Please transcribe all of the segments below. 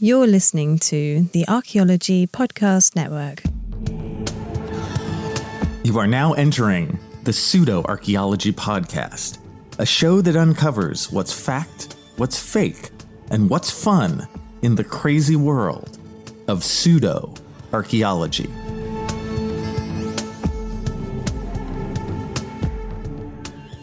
You're listening to the Archaeology Podcast Network. You are now entering the Pseudo Archaeology Podcast, a show that uncovers what's fact, what's fake, and what's fun in the crazy world of pseudo archaeology.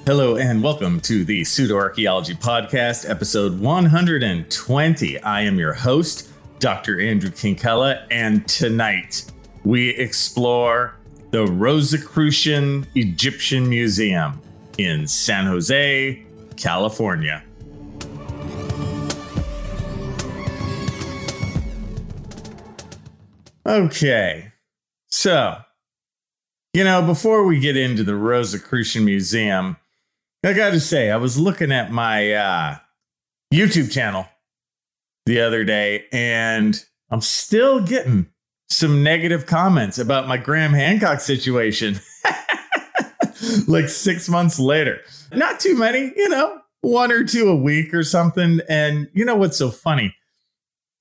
Hello and welcome to the Pseudo Archaeology Podcast, episode 120. I am your host, Dr. Andrew Kinkella, and tonight we explore the Rosicrucian Egyptian Museum in San Jose, California. Okay, so, you know, before we get into the Rosicrucian Museum, I got to say, I was looking at my uh, YouTube channel the other day, and I'm still getting some negative comments about my Graham Hancock situation. like six months later. Not too many, you know, one or two a week or something. And you know what's so funny?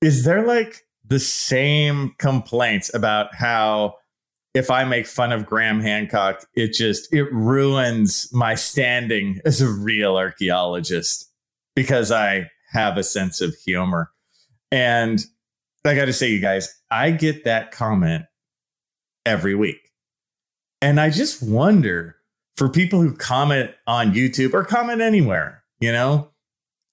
Is there like the same complaints about how if I make fun of Graham Hancock, it just it ruins my standing as a real archaeologist because I have a sense of humor. And I got to say, you guys, I get that comment every week. And I just wonder for people who comment on YouTube or comment anywhere, you know,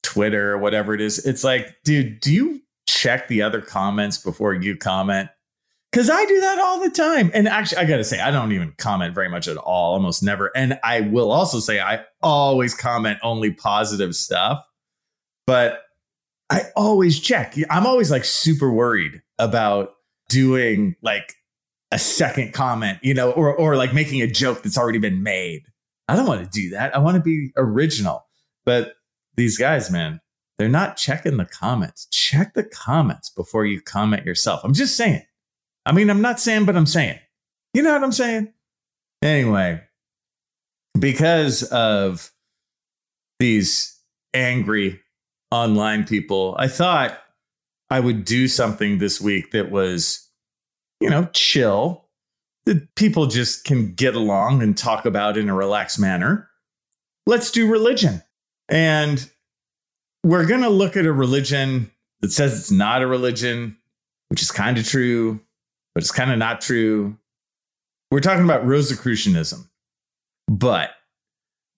Twitter or whatever it is, it's like, dude, do you check the other comments before you comment? Because I do that all the time. And actually, I got to say, I don't even comment very much at all, almost never. And I will also say, I always comment only positive stuff. But I always check. I'm always like super worried about doing like a second comment, you know, or or like making a joke that's already been made. I don't want to do that. I want to be original. But these guys, man, they're not checking the comments. Check the comments before you comment yourself. I'm just saying. I mean, I'm not saying, but I'm saying. You know what I'm saying? Anyway, because of these angry online people, I thought I would do something this week that was, you know, chill, that people just can get along and talk about in a relaxed manner. Let's do religion. And we're going to look at a religion that says it's not a religion, which is kind of true, but it's kind of not true. We're talking about Rosicrucianism. But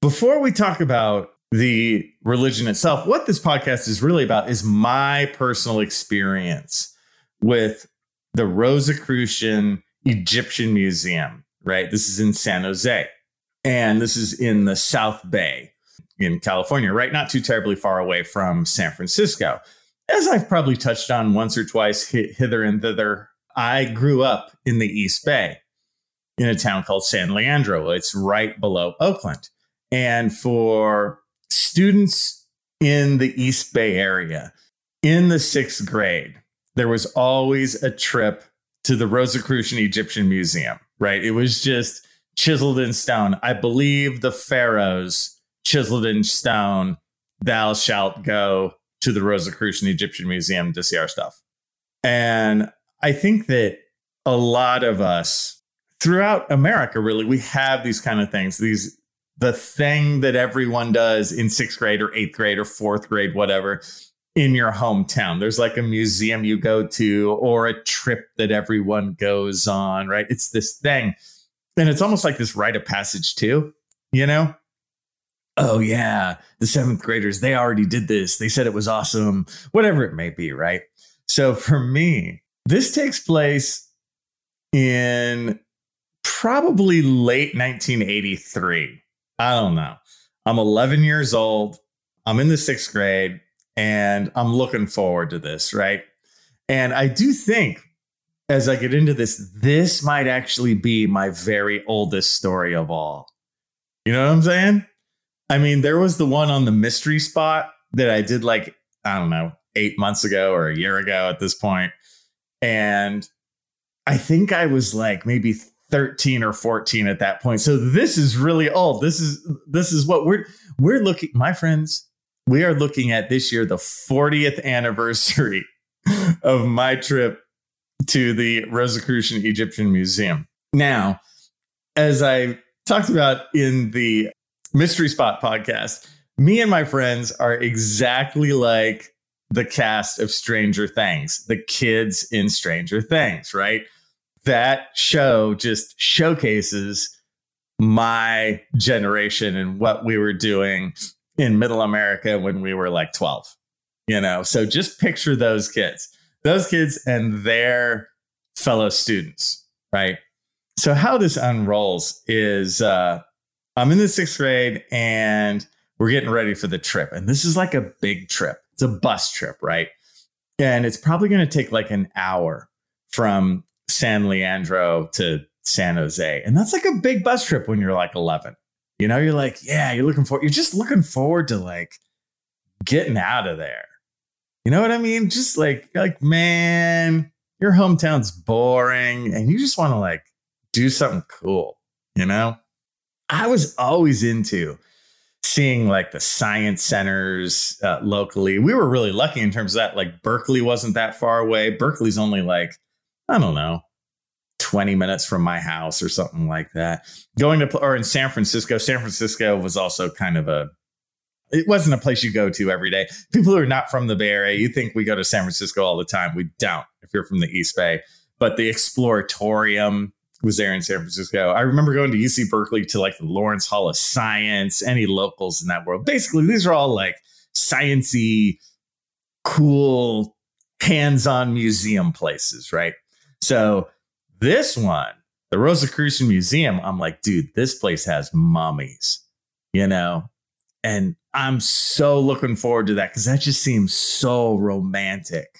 before we talk about the religion itself. What this podcast is really about is my personal experience with the Rosicrucian Egyptian Museum, right? This is in San Jose. And this is in the South Bay in California, right? Not too terribly far away from San Francisco. As I've probably touched on once or twice hither and thither, I grew up in the East Bay in a town called San Leandro. It's right below Oakland. And for students in the East Bay area in the sixth grade, there was always a trip to the Rosicrucian Egyptian Museum, right? It was just chiseled in stone. I believe the pharaohs chiseled in stone, thou shalt go to the Rosicrucian Egyptian Museum to see our stuff. And I think that a lot of us throughout America, really, we have these kind of things, these the thing that everyone does in sixth grade or eighth grade or fourth grade, whatever, in your hometown. There's like a museum you go to or a trip that everyone goes on, right? It's this thing. And it's almost like this rite of passage, too, you know? Oh, yeah, the seventh graders, they already did this. They said it was awesome, whatever it may be, right? So for me, this takes place in probably late 1983 I don't know. I'm 11 years old. I'm in the sixth grade and I'm looking forward to this, right? And I do think as I get into this, this might actually be my very oldest story of all. You know what I'm saying? I mean, there was the one on the mystery spot that I did like, I don't know, eight months ago or a year ago at this point. And I think I was like maybe 13 or 14 at that point. So this is really old. This is this is what we're we're looking my friends, we are looking at this year the 40th anniversary of my trip to the Rosicrucian Egyptian Museum. Now, as I talked about in the Mystery Spot podcast, me and my friends are exactly like the cast of Stranger Things, the kids in Stranger Things, right? That show just showcases my generation and what we were doing in middle America when we were like 12. You know, so just picture those kids, those kids and their fellow students, right? So, how this unrolls is uh, I'm in the sixth grade and we're getting ready for the trip. And this is like a big trip, it's a bus trip, right? And it's probably going to take like an hour from San Leandro to San Jose. And that's like a big bus trip when you're like 11. You know, you're like, yeah, you're looking for, you're just looking forward to like getting out of there. You know what I mean? Just like, like, man, your hometown's boring and you just want to like do something cool, you know? I was always into seeing like the science centers uh, locally. We were really lucky in terms of that. Like Berkeley wasn't that far away. Berkeley's only like, I don't know, 20 minutes from my house or something like that. Going to, or in San Francisco, San Francisco was also kind of a, it wasn't a place you go to every day. People who are not from the Bay Area, you think we go to San Francisco all the time. We don't if you're from the East Bay. But the Exploratorium was there in San Francisco. I remember going to UC Berkeley to like the Lawrence Hall of Science, any locals in that world. Basically, these are all like sciency, cool, hands-on museum places, right? So this one, the Rosicrucian Museum, I'm like, dude, this place has mummies, you know? And I'm so looking forward to that because that just seems so romantic.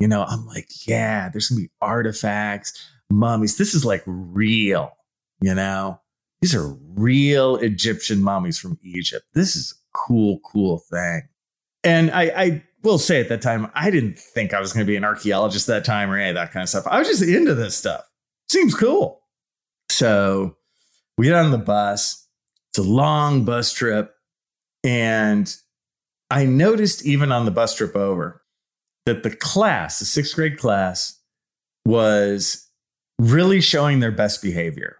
You know, I'm like, yeah, there's gonna be artifacts, mummies. This is like real, you know? These are real Egyptian mummies from Egypt. This is a cool, cool thing. And I, I will say at that time, I didn't think I was going to be an archaeologist that time or any of that kind of stuff. I was just into this stuff. Seems cool. So we get on the bus. It's a long bus trip. And I noticed even on the bus trip over that the class, the sixth grade class, was really showing their best behavior.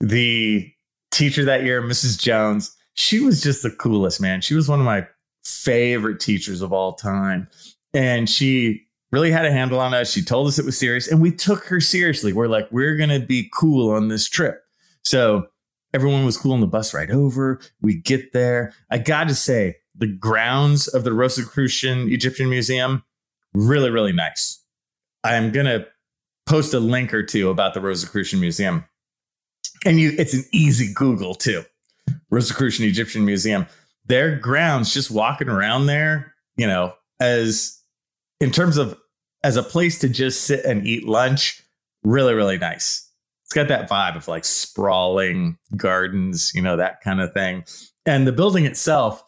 The teacher that year, Mrs. Jones, she was just the coolest, man. She was one of my favorite teachers of all time. And she really had a handle on us. She told us it was serious and we took her seriously. We're like, we're going to be cool on this trip. So everyone was cool on the bus ride over. We get there. I got to say, the grounds of the Rosicrucian Egyptian Museum, really, really nice. I'm going to post a link or two about the Rosicrucian Museum. And you, it's an easy Google too. Rosicrucian Egyptian Museum. Their grounds, just walking around there, you know, as in terms of as a place to just sit and eat lunch, really, really nice. It's got that vibe of like sprawling gardens, you know, that kind of thing. And the building itself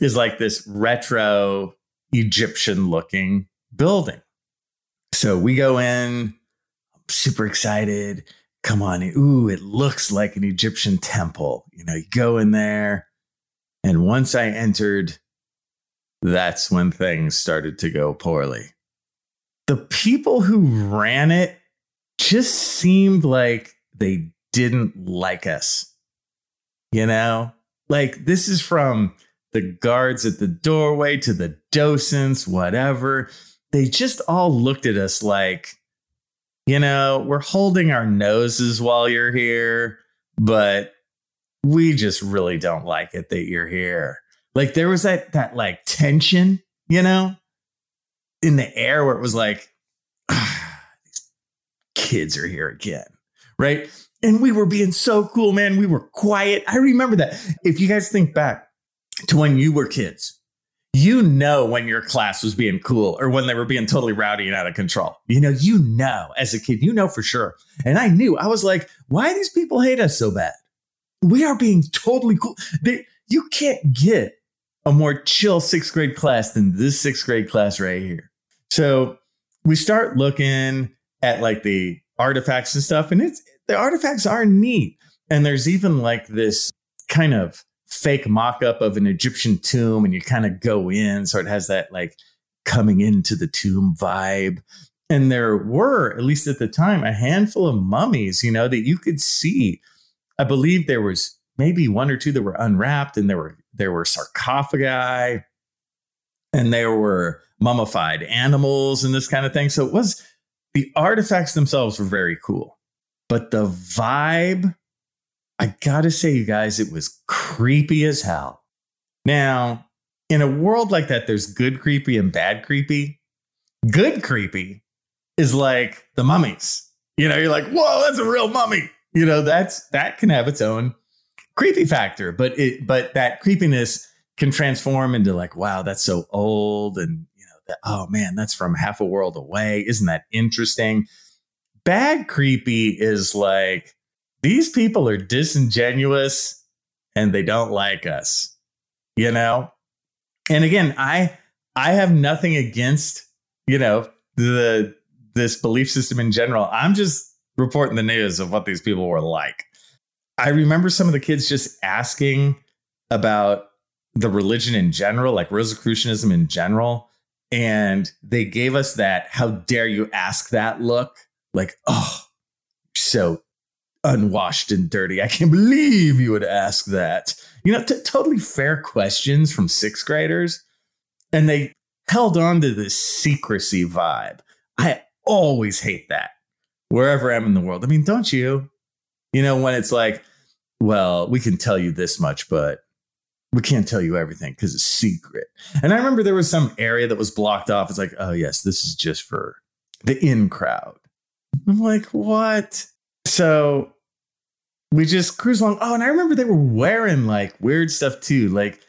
is like this retro Egyptian looking building. So we go in, super excited. Come on, ooh, it looks like an Egyptian temple. You know, you go in there. And once I entered, that's when things started to go poorly. The people who ran it just seemed like they didn't like us. You know, like this is from the guards at the doorway to the docents, whatever. They just all looked at us like, you know, we're holding our noses while you're here, but we just really don't like it that you're here. Like there was that that like tension, you know, in the air where it was like, kids are here again, right? And we were being so cool, man. We were quiet. I remember that. If you guys think back to when you were kids, you know when your class was being cool or when they were being totally rowdy and out of control. You know, you know as a kid, you know for sure. And I knew, I was like, why these people hate us so bad? We are being totally cool. They, you can't get a more chill sixth grade class than this sixth grade class right here. So we start looking at like the artifacts and stuff, and it's the artifacts are neat. And there's even like this kind of fake mock-up of an Egyptian tomb, and you kind of go in, so it has that like coming into the tomb vibe. And there were, at least at the time, a handful of mummies, you know, that you could see. I believe there was maybe one or two that were unwrapped, and there were there were sarcophagi, and there were mummified animals and this kind of thing. So it was the artifacts themselves were very cool, but the vibe I gotta say, you guys, it was creepy as hell. Now, in a world like that, there's good creepy and bad creepy. Good creepy is like the mummies. You know, you're like, whoa, that's a real mummy. You know, that's that can have its own creepy factor, but it but that creepiness can transform into like, wow, that's so old, and you know, that, oh man, that's from half a world away. Isn't that interesting? Bad creepy is like these people are disingenuous and they don't like us, you know? And again, I I have nothing against, you know, the this belief system in general. I'm just reporting the news of what these people were like. I remember some of the kids just asking about the religion in general, like Rosicrucianism in general. And they gave us that, how dare you ask that look? Like, oh, so unwashed and dirty. I can't believe you would ask that. You know, t- totally fair questions from sixth graders. And they held on to this secrecy vibe. I always hate that wherever I'm in the world. I mean, don't you? You know, when it's like, well, we can tell you this much, but we can't tell you everything because it's secret. And I remember there was some area that was blocked off. It's like, oh, yes, this is just for the in crowd. I'm like, what? So we just cruise along. Oh, and I remember they were wearing like weird stuff too. Like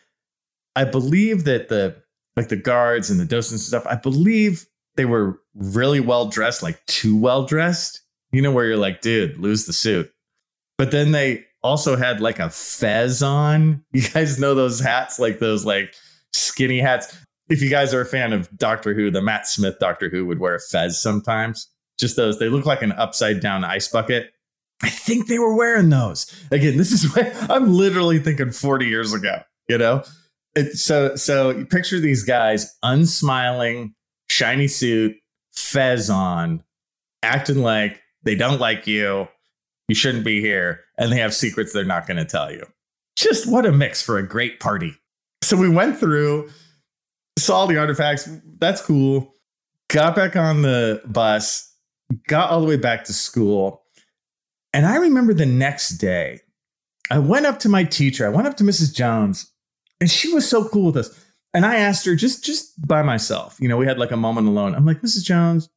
I believe that the like the guards and the docents and stuff, I believe they were really well dressed, like too well dressed. You know, where you're like, dude, lose the suit. But then they also had like a fez on. You guys know those hats, like those like skinny hats. If you guys are a fan of Doctor Who, the Matt Smith Doctor Who would wear a fez sometimes. Just those, they look like an upside down ice bucket I think they were wearing those. Again, this is I'm literally thinking 40 years ago, you know? It, so so you picture these guys unsmiling, shiny suit, fez on, acting like they don't like you, you shouldn't be here, and they have secrets they're not going to tell you. Just what a mix for a great party. So we went through, saw the artifacts, that's cool. Got back on the bus, got all the way back to school and I remember the next day, I went up to my teacher, I went up to Mrs. Jones, and she was so cool with us. And I asked her just just by myself, you know, we had like a moment alone. I'm like, Mrs. Jones,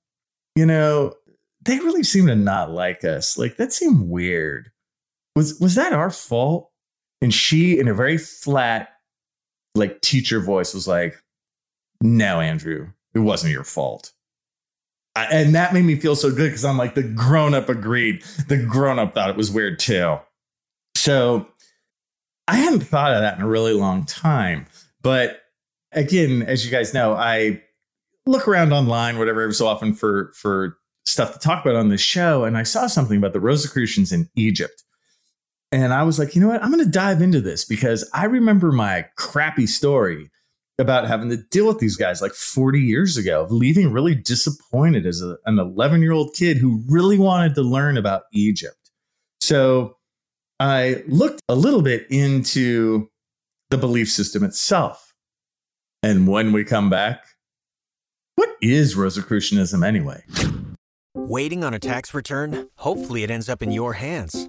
you know, they really seem to not like us. Like that seemed weird. Was was that our fault? And she, in a very flat, like teacher voice, was like, No, Andrew, it wasn't your fault and that made me feel so good because I'm like, the grown up agreed. The grown up thought it was weird too. So I hadn't thought of that in a really long time. But again, as you guys know, I look around online, whatever, every so often for for stuff to talk about on this show. And I saw something about the Rosicrucians in Egypt. And I was like, you know what? I'm going to dive into this because I remember my crappy story about having to deal with these guys like 40 years ago, leaving really disappointed as a, an 11 year old kid who really wanted to learn about Egypt. So I looked a little bit into the belief system itself. And when we come back, what is Rosicrucianism anyway? Waiting on a tax return? Hopefully, it ends up in your hands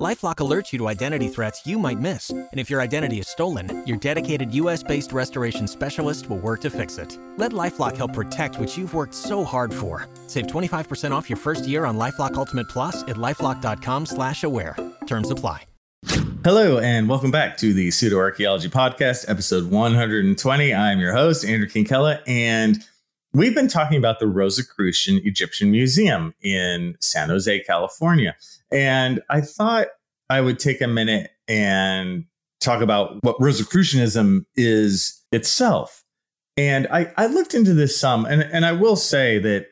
LifeLock alerts you to identity threats you might miss. And if your identity is stolen, your dedicated US-based restoration specialist will work to fix it. Let LifeLock help protect what you've worked so hard for. Save 25% off your first year on LifeLock Ultimate Plus at LifeLock.com slash aware. Terms apply. Hello, and welcome back to the Pseudo Archaeology Podcast, episode 120. I'm your host, Andrew Kinkella, and we've been talking about the Rosicrucian Egyptian Museum in San Jose, California. And I thought I would take a minute and talk about what Rosicrucianism is itself. And I, I looked into this some, and, and I will say that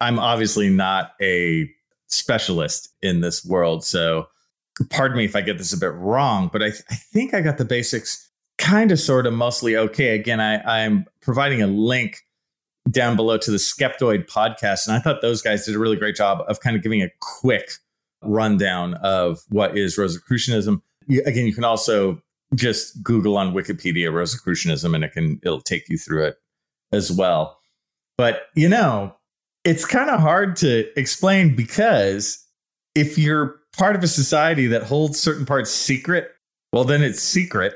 I'm obviously not a specialist in this world. So pardon me if I get this a bit wrong, but I, I think I got the basics kind of sort of mostly okay. Again, I, I'm providing a link down below to the Skeptoid podcast. And I thought those guys did a really great job of kind of giving a quick rundown of what is Rosicrucianism. Again, you can also just Google on Wikipedia Rosicrucianism and it can it'll take you through it as well. But you know, it's kind of hard to explain because if you're part of a society that holds certain parts secret, well, then it's secret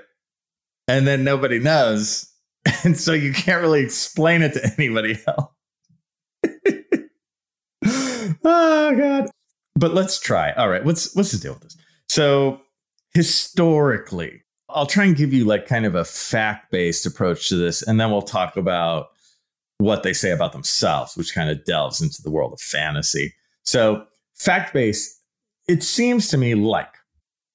and then nobody knows. And so you can't really explain it to anybody else. oh, God. But let's try. All right, what's what's let's deal with this. So historically, I'll try and give you like kind of a fact-based approach to this, and then we'll talk about what they say about themselves, which kind of delves into the world of fantasy. So fact-based it seems to me like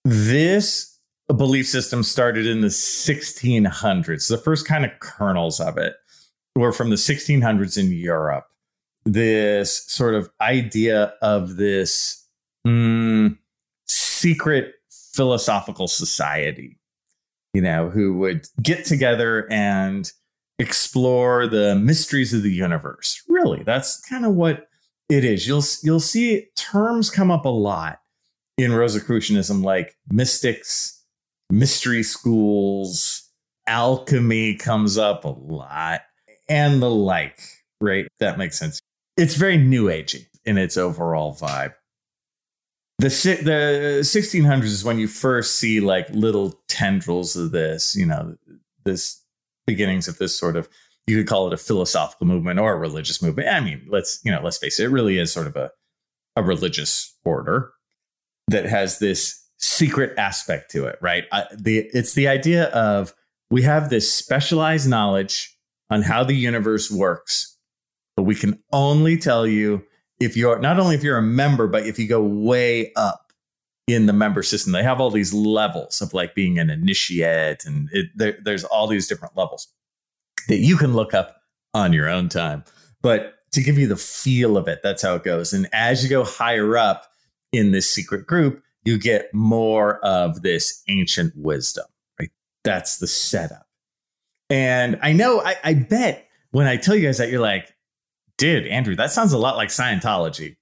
this belief system started in the 1600s. The first kind of kernels of it were from the 1600s in Europe. This sort of idea of this mm, secret philosophical society, you know, who would get together and explore the mysteries of the universe. Really, that's kind of what it is. You'll you'll see terms come up a lot in Rosicrucianism, like mystics, mystery schools, alchemy comes up a lot, and the like. Right, that makes sense. It's very new agey in its overall vibe. The the 1600s is when you first see like little tendrils of this, you know, this beginnings of this sort of you could call it a philosophical movement or a religious movement. I mean, let's you know, let's face it, it really is sort of a a religious order that has this secret aspect to it, right? Uh, the it's the idea of we have this specialized knowledge on how the universe works, but we can only tell you if you're not only if you're a member, but if you go way up in the member system. They have all these levels of like being an initiate, and it, there, there's all these different levels that you can look up on your own time. But to give you the feel of it, that's how it goes. And as you go higher up in this secret group, you get more of this ancient wisdom, right? That's the setup. And I know, I, I bet when I tell you guys that, you're like, dude, Andrew, that sounds a lot like Scientology.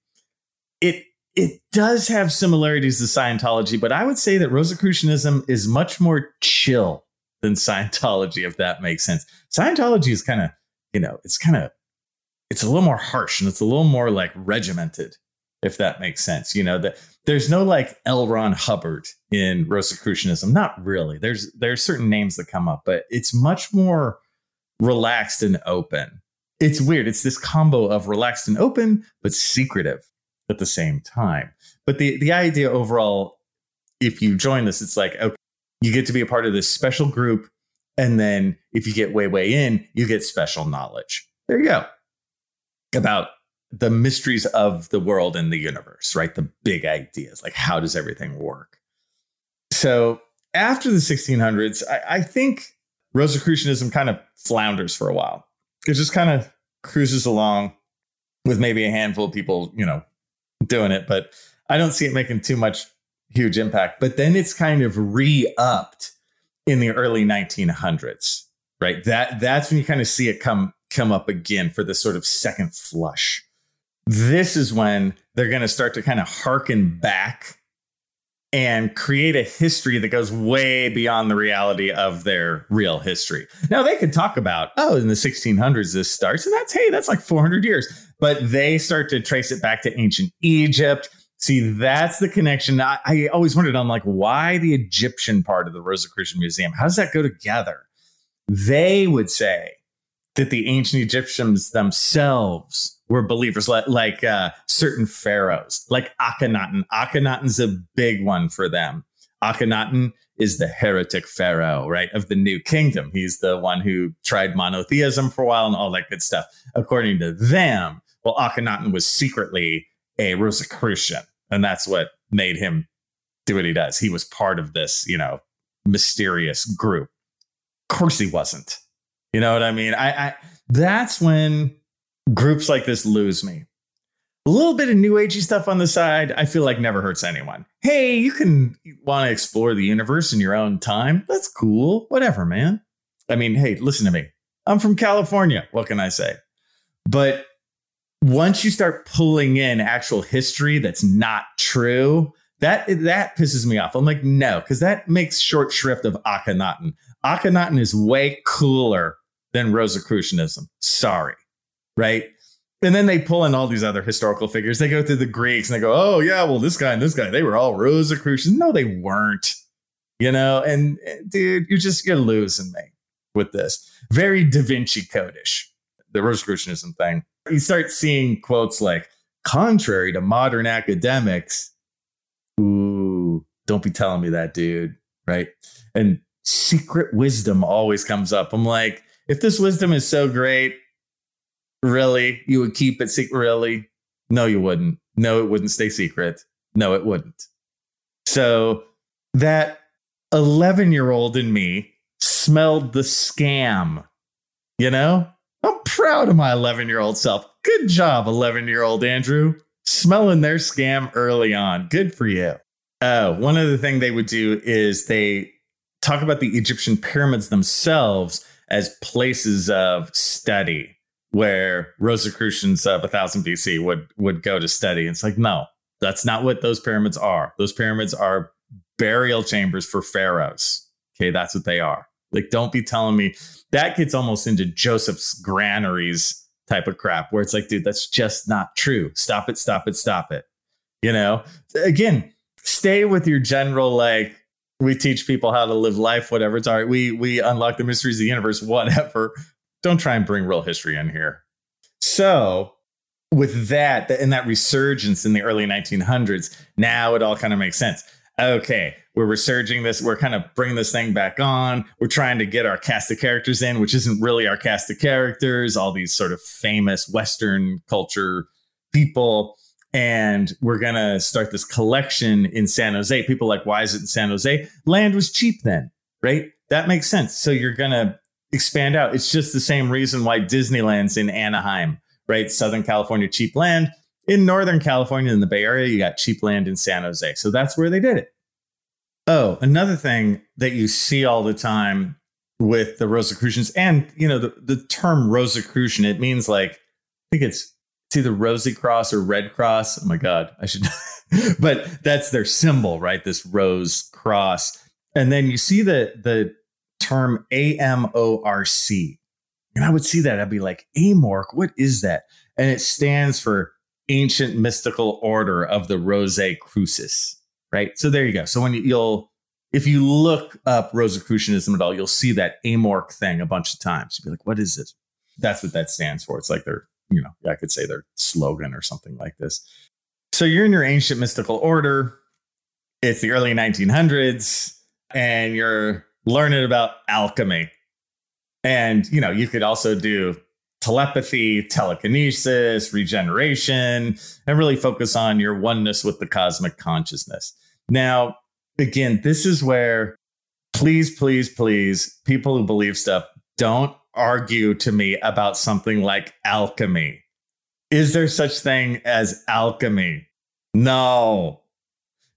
It it does have similarities to Scientology, but I would say that Rosicrucianism is much more chill than Scientology, if that makes sense. Scientology is kind of, you know, it's kind of, it's a little more harsh and it's a little more like regimented, if that makes sense. You know, that there's no like L. Ron Hubbard in Rosicrucianism. Not really. There's there's certain names that come up, but it's much more relaxed and open. It's weird. It's this combo of relaxed and open, but secretive at the same time. But the the idea overall, if you join this, it's like okay, you get to be a part of this special group. And then if you get way, way in, you get special knowledge. There you go. About the mysteries of the world and the universe, right? The big ideas, like how does everything work? So after the 1600s, I, I think Rosicrucianism kind of flounders for a while. It just kind of cruises along with maybe a handful of people, you know, doing it, but I don't see it making too much huge impact. But then it's kind of re-upped in the early 1900s, right? That that's when you kind of see it come come up again for this sort of second flush. This is when they're going to start to kind of harken back and create a history that goes way beyond the reality of their real history. Now they could talk about, oh, in the 1600s this starts, and that's hey, that's like 400 years. But they start to trace it back to ancient Egypt. See, that's the connection. I, I always wondered, I'm like, why the Egyptian part of the Rosicrucian Museum? How does that go together? They would say that the ancient Egyptians themselves were believers, like, like uh, certain pharaohs, like Akhenaten. Akhenaten's a big one for them. Akhenaten is the heretic pharaoh, right, of the new kingdom. He's the one who tried monotheism for a while and all that good stuff. According to them, well, Akhenaten was secretly a Rosicrucian, and that's what made him do what he does. He was part of this, you know, mysterious group. Of course, he wasn't. You know what I mean? I, I that's when groups like this lose me. A little bit of new agey stuff on the side, I feel like never hurts anyone. Hey, you can want to explore the universe in your own time. That's cool. Whatever, man. I mean, hey, listen to me. I'm from California. What can I say? But once you start pulling in actual history that's not true, that that pisses me off. I'm like, no, because that makes short shrift of Akhenaten. Akhenaten is way cooler than Rosicrucianism. Sorry. Right. And then they pull in all these other historical figures. They go through the Greeks and they go, oh, yeah, well, this guy and this guy, they were all Rosicrucians. No, they weren't. You know, and eh, dude, you're just, you're losing me with this. Very Da Vinci codish, the Rosicrucianism thing. You start seeing quotes like, contrary to modern academics, ooh, don't be telling me that, dude. Right. And secret wisdom always comes up. I'm like, if this wisdom is so great, really, you would keep it secret? Really? No, you wouldn't. No, it wouldn't stay secret. No, it wouldn't. So that 11 year old in me smelled the scam. You know, I'm proud of my 11 year old self. Good job, 11 year old Andrew. Smelling their scam early on. Good for you. Oh, one other thing they would do is they talk about the Egyptian pyramids themselves as places of study where Rosicrucians of 1000 BC would would go to study. It's like, no, that's not what those pyramids are. Those pyramids are burial chambers for pharaohs. Okay, that's what they are. Like, don't be telling me that gets almost into Joseph's granaries type of crap where it's like, dude, that's just not true. Stop it, stop it, stop it. You know, again, stay with your general like we teach people how to live life, whatever. It's all right. We we unlock the mysteries of the universe, whatever. Don't try and bring real history in here. So with that and that resurgence in the early 1900s, now it all kind of makes sense. Okay, we're resurging this. We're kind of bringing this thing back on. We're trying to get our cast of characters in, which isn't really our cast of characters. All these sort of famous Western culture people and we're going to start this collection in San Jose. People like, why is it in San Jose? Land was cheap then, right? That makes sense. So you're going to expand out. It's just the same reason why Disneyland's in Anaheim, right? Southern California, cheap land. In Northern California, in the Bay Area, you got cheap land in San Jose. So that's where they did it. Oh, another thing that you see all the time with the Rosicrucians and, you know, the, the term Rosicrucian, it means like, I think it's it's either Rosy Cross or Red Cross. Oh my God, I should, but that's their symbol, right? This rose cross. And then you see the the term AMORC. And I would see that. I'd be like, AMORC, what is that? And it stands for Ancient Mystical Order of the Rose Crucis, right? So there you go. So when you, you'll, if you look up Rosicrucianism at all, you'll see that AMORC thing a bunch of times. You'll be like, what is this? That's what that stands for. It's like their you know, I could say their slogan or something like this. So you're in your ancient mystical order. It's the early 1900s, and you're learning about alchemy. And, you know, you could also do telepathy, telekinesis, regeneration, and really focus on your oneness with the cosmic consciousness. Now, again, this is where, please, please, please, people who believe stuff don't argue to me about something like alchemy. Is there such thing as alchemy? No.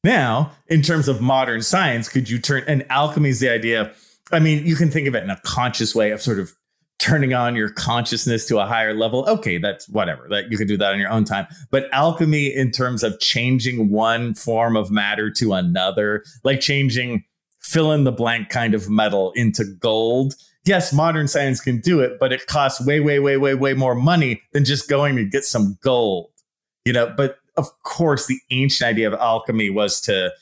Now, in terms of modern science, could you turn and alchemy is the idea? I mean, you can think of it in a conscious way of sort of turning on your consciousness to a higher level. Okay, that's whatever. That you can do that on your own time. But alchemy in terms of changing one form of matter to another, like changing fill in the blank kind of metal into gold. Yes, modern science can do it, but it costs way, way, way, way, way more money than just going to get some gold. You know, but of course, the ancient idea of alchemy was to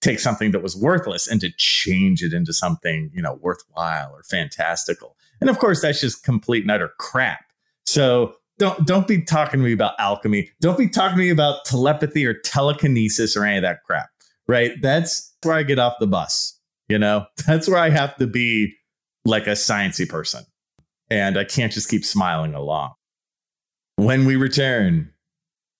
take something that was worthless and to change it into something, you know, worthwhile or fantastical. And of course, that's just complete and utter crap. So don't don't be talking to me about alchemy. Don't be talking to me about telepathy or telekinesis or any of that crap. Right? That's where I get off the bus. You know, that's where I have to be like a sciencey person. And I can't just keep smiling along. When we return,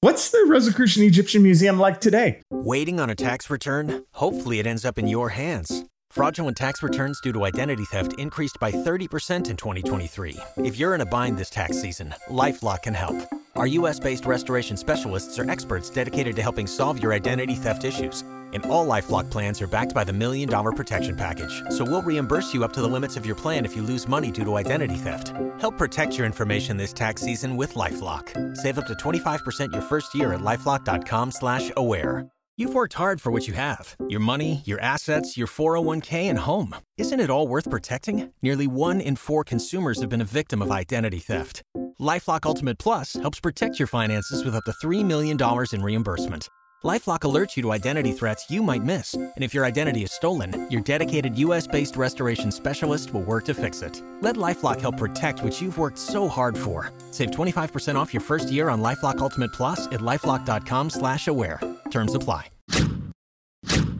what's the Rosicrucian Egyptian Museum like today? Waiting on a tax return? Hopefully, it ends up in your hands. Fraudulent tax returns due to identity theft increased by 30% in 2023. If you're in a bind this tax season, LifeLock can help. Our US based restoration specialists are experts dedicated to helping solve your identity theft issues. And all Lifelock plans are backed by the Million Dollar Protection Package. So we'll reimburse you up to the limits of your plan if you lose money due to identity theft. Help protect your information this tax season with LifeLock. Save up to 25% your first year at LifeLock.com slash aware. You've worked hard for what you have. Your money, your assets, your 401k, and home. Isn't it all worth protecting? Nearly one in four consumers have been a victim of identity theft. LifeLock Ultimate Plus helps protect your finances with up to $3 million in reimbursement. LifeLock alerts you to identity threats you might miss, and if your identity is stolen, your dedicated U.S.-based restoration specialist will work to fix it. Let LifeLock help protect what you've worked so hard for. Save 25% off your first year on LifeLock Ultimate Plus at lifeLock.com/slash-aware. Terms apply.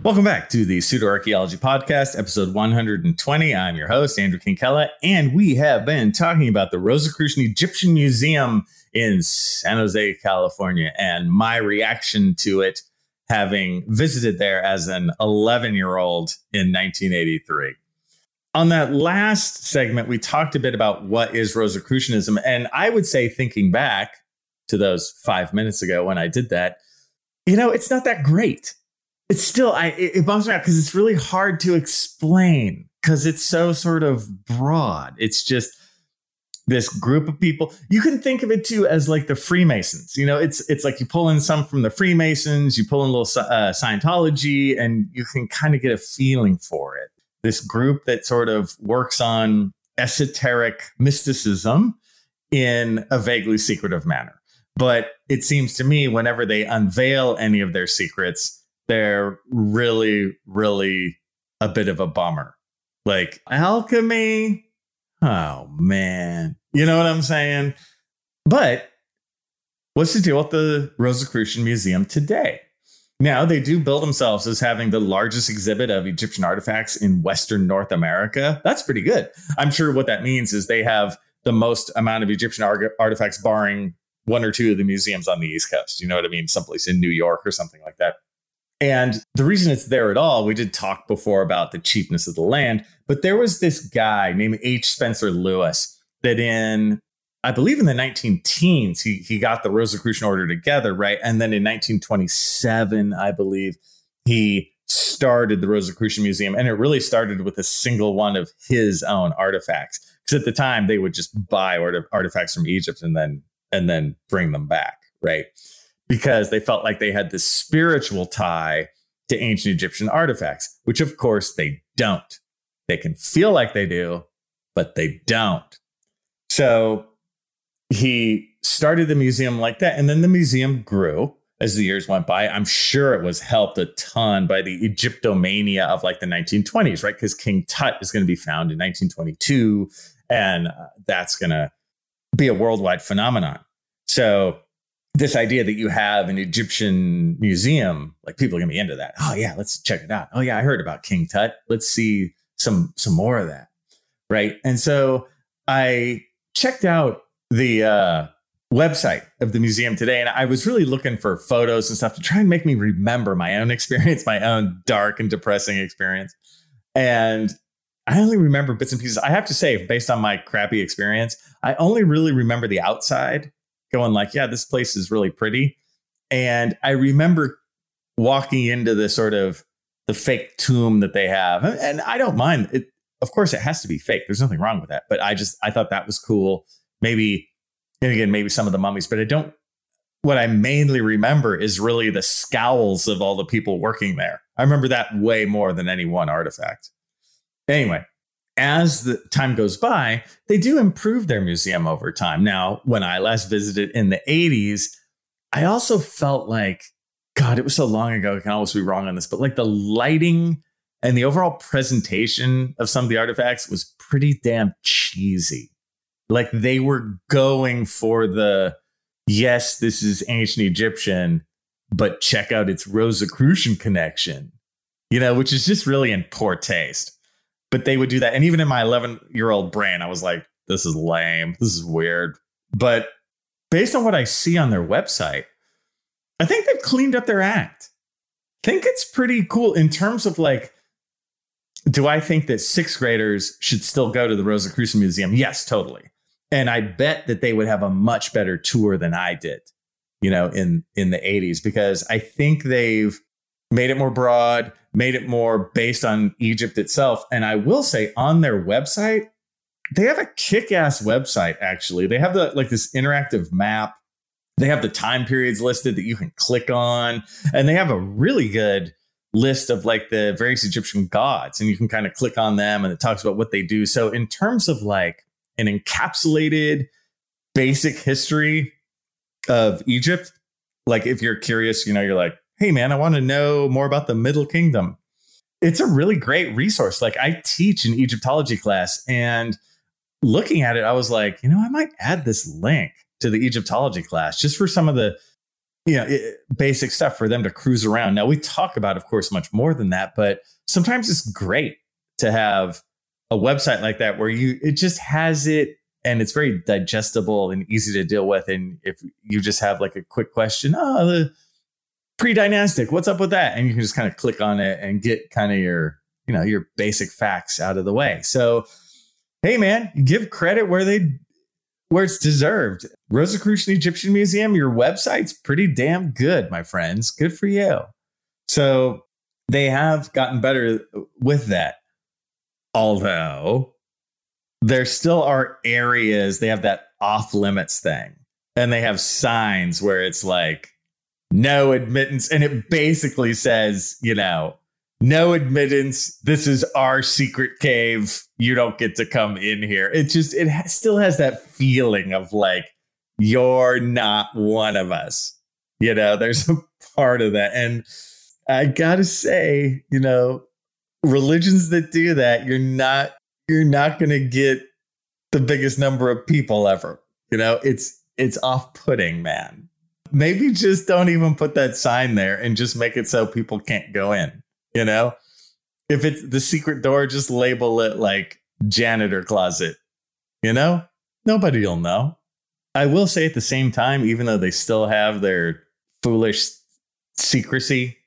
Welcome back to the Pseudo Archaeology Podcast, episode 120. I'm your host, Andrew Kinkella, and we have been talking about the Rosicrucian Egyptian Museum in San Jose, California, and my reaction to it having visited there as an 11 year old in 1983. On that last segment, we talked a bit about what is Rosicrucianism. And I would say, thinking back to those five minutes ago when I did that, you know, it's not that great. It's still, I, it bums me out because it's really hard to explain because it's so sort of broad. It's just, this group of people. You can think of it too as like the Freemasons. You know, it's it's like you pull in some from the Freemasons, you pull in a little uh, Scientology, and you can kind of get a feeling for it. This group that sort of works on esoteric mysticism in a vaguely secretive manner. But it seems to me, whenever they unveil any of their secrets, they're really, really a bit of a bummer. Like alchemy, Oh man. You know what I'm saying? But what's the deal with the Rosicrucian Museum today? Now, they do build themselves as having the largest exhibit of Egyptian artifacts in Western North America. That's pretty good. I'm sure what that means is they have the most amount of Egyptian artifacts, barring one or two of the museums on the East Coast. You know what I mean? Someplace in New York or something like that. And the reason it's there at all, we did talk before about the cheapness of the land, but there was this guy named H. Spencer Lewis that in, I believe in the 19 teens, he, he got the Rosicrucian Order together, right? And then in 1927, I believe, he started the Rosicrucian Museum. And it really started with a single one of his own artifacts. Because at the time, they would just buy artifacts from Egypt and then and then bring them back, right? because they felt like they had this spiritual tie to ancient Egyptian artifacts, which of course they don't. They can feel like they do, but they don't. So he started the museum like that. And then the museum grew as the years went by. I'm sure it was helped a ton by the Egyptomania of like the 1920s, right? Because King Tut is going to be found in 1922, and uh, that's going to be a worldwide phenomenon. So this idea that you have an Egyptian museum, like people are gonna be into that. Oh yeah, let's check it out. Oh yeah, I heard about King Tut. Let's see some some more of that. Right. And so I checked out the uh, website of the museum today, and I was really looking for photos and stuff to try and make me remember my own experience, my own dark and depressing experience. And I only remember bits and pieces. I have to say, based on my crappy experience, I only really remember the outside going like, yeah, this place is really pretty. And I remember walking into the sort of the fake tomb that they have. And I don't mind it. Of course, it has to be fake. There's nothing wrong with that. But I just, I thought that was cool. Maybe, and again, maybe some of the mummies, but I don't, what I mainly remember is really the scowls of all the people working there. I remember that way more than any one artifact. Anyway, as the time goes by, they do improve their museum over time. Now, when I last visited in the 80s, I also felt like, God, it was so long ago. I can always be wrong on this, but like the lighting and the overall presentation of some of the artifacts was pretty damn cheesy. Like they were going for the, yes, this is ancient Egyptian, but check out its Rosicrucian connection, you know, which is just really in poor taste but they would do that. And even in my 11 year old brain, I was like, this is lame. This is weird. But based on what I see on their website, I think they've cleaned up their act. I think it's pretty cool in terms of like, do I think that sixth graders should still go to the Rosicrucian Museum? Yes, totally. And I bet that they would have a much better tour than I did, you know, in in the 80s because I think they've made it more broad, made it more based on Egypt itself. And I will say on their website, they have a kick-ass website actually. They have the like this interactive map. They have the time periods listed that you can click on and they have a really good list of like the various Egyptian gods and you can kind of click on them and it talks about what they do. So in terms of like an encapsulated basic history of Egypt, like if you're curious, you know, you're like hey man, I want to know more about the Middle Kingdom. It's a really great resource. Like I teach an Egyptology class and looking at it, I was like, you know, I might add this link to the Egyptology class just for some of the you know it, basic stuff for them to cruise around. Now we talk about, of course, much more than that, but sometimes it's great to have a website like that where you it just has it and it's very digestible and easy to deal with. And if you just have like a quick question, oh, the pre-dynastic what's up with that and you can just kind of click on it and get kind of your you know your basic facts out of the way so hey man give credit where they where it's deserved. Rosicrucian egyptian museum your website's pretty damn good my friends. Good for you. So they have gotten better with that. Although there still are areas they have that off limits thing. And they have signs where it's like no admittance. And it basically says, you know, no admittance. This is our secret cave. You don't get to come in here. It just, it ha- still has that feeling of like, you're not one of us. You know, there's a part of that. And I gotta say, you know, religions that do that, you're not, you're not to get the biggest number of people ever. You know, it's, it's off putting, man maybe just don't even put that sign there and just make it so people can't go in. You know, if it's the secret door, just label it like janitor closet. You know, nobody will know. I will say at the same time, even though they still have their foolish secrecy,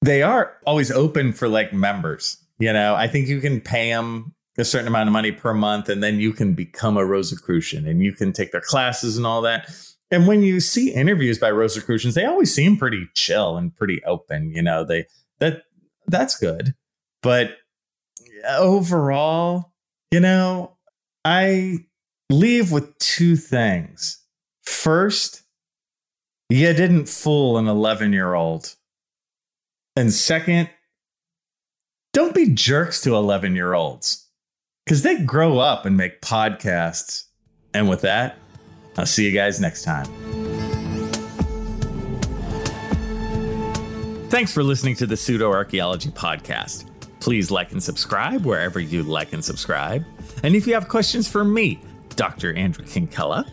they are always open for like members. You know, I think you can pay them a certain amount of money per month and then you can become a Rosicrucian and you can take their classes and all that. And when you see interviews by Rosicrucians, they always seem pretty chill and pretty open. You know, they that that's good. But overall, you know, I leave with two things. First, you didn't fool an 11 year old. And second, don't be jerks to 11 year olds because they grow up and make podcasts. And with that, I'll see you guys next time. Thanks for listening to the Pseudo Archaeology Podcast. Please like and subscribe wherever you like and subscribe. And if you have questions for me, Dr. Andrew Kinkella,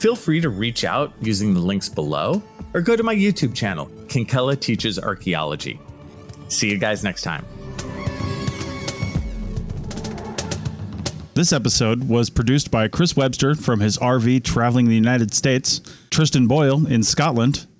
feel free to reach out using the links below or go to my YouTube channel, Kinkella Teaches Archaeology. See you guys next time. This episode was produced by Chris Webster from his RV traveling the United States, Tristan Boyle in Scotland,